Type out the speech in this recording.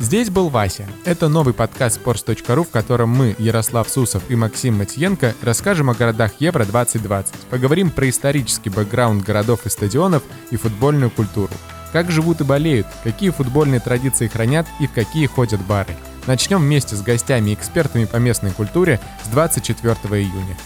Здесь был Вася. Это новый подкаст sports.ru, в котором мы, Ярослав Сусов и Максим Матьенко, расскажем о городах Евро-2020. Поговорим про исторический бэкграунд городов и стадионов и футбольную культуру. Как живут и болеют, какие футбольные традиции хранят и в какие ходят бары. Начнем вместе с гостями и экспертами по местной культуре с 24 июня.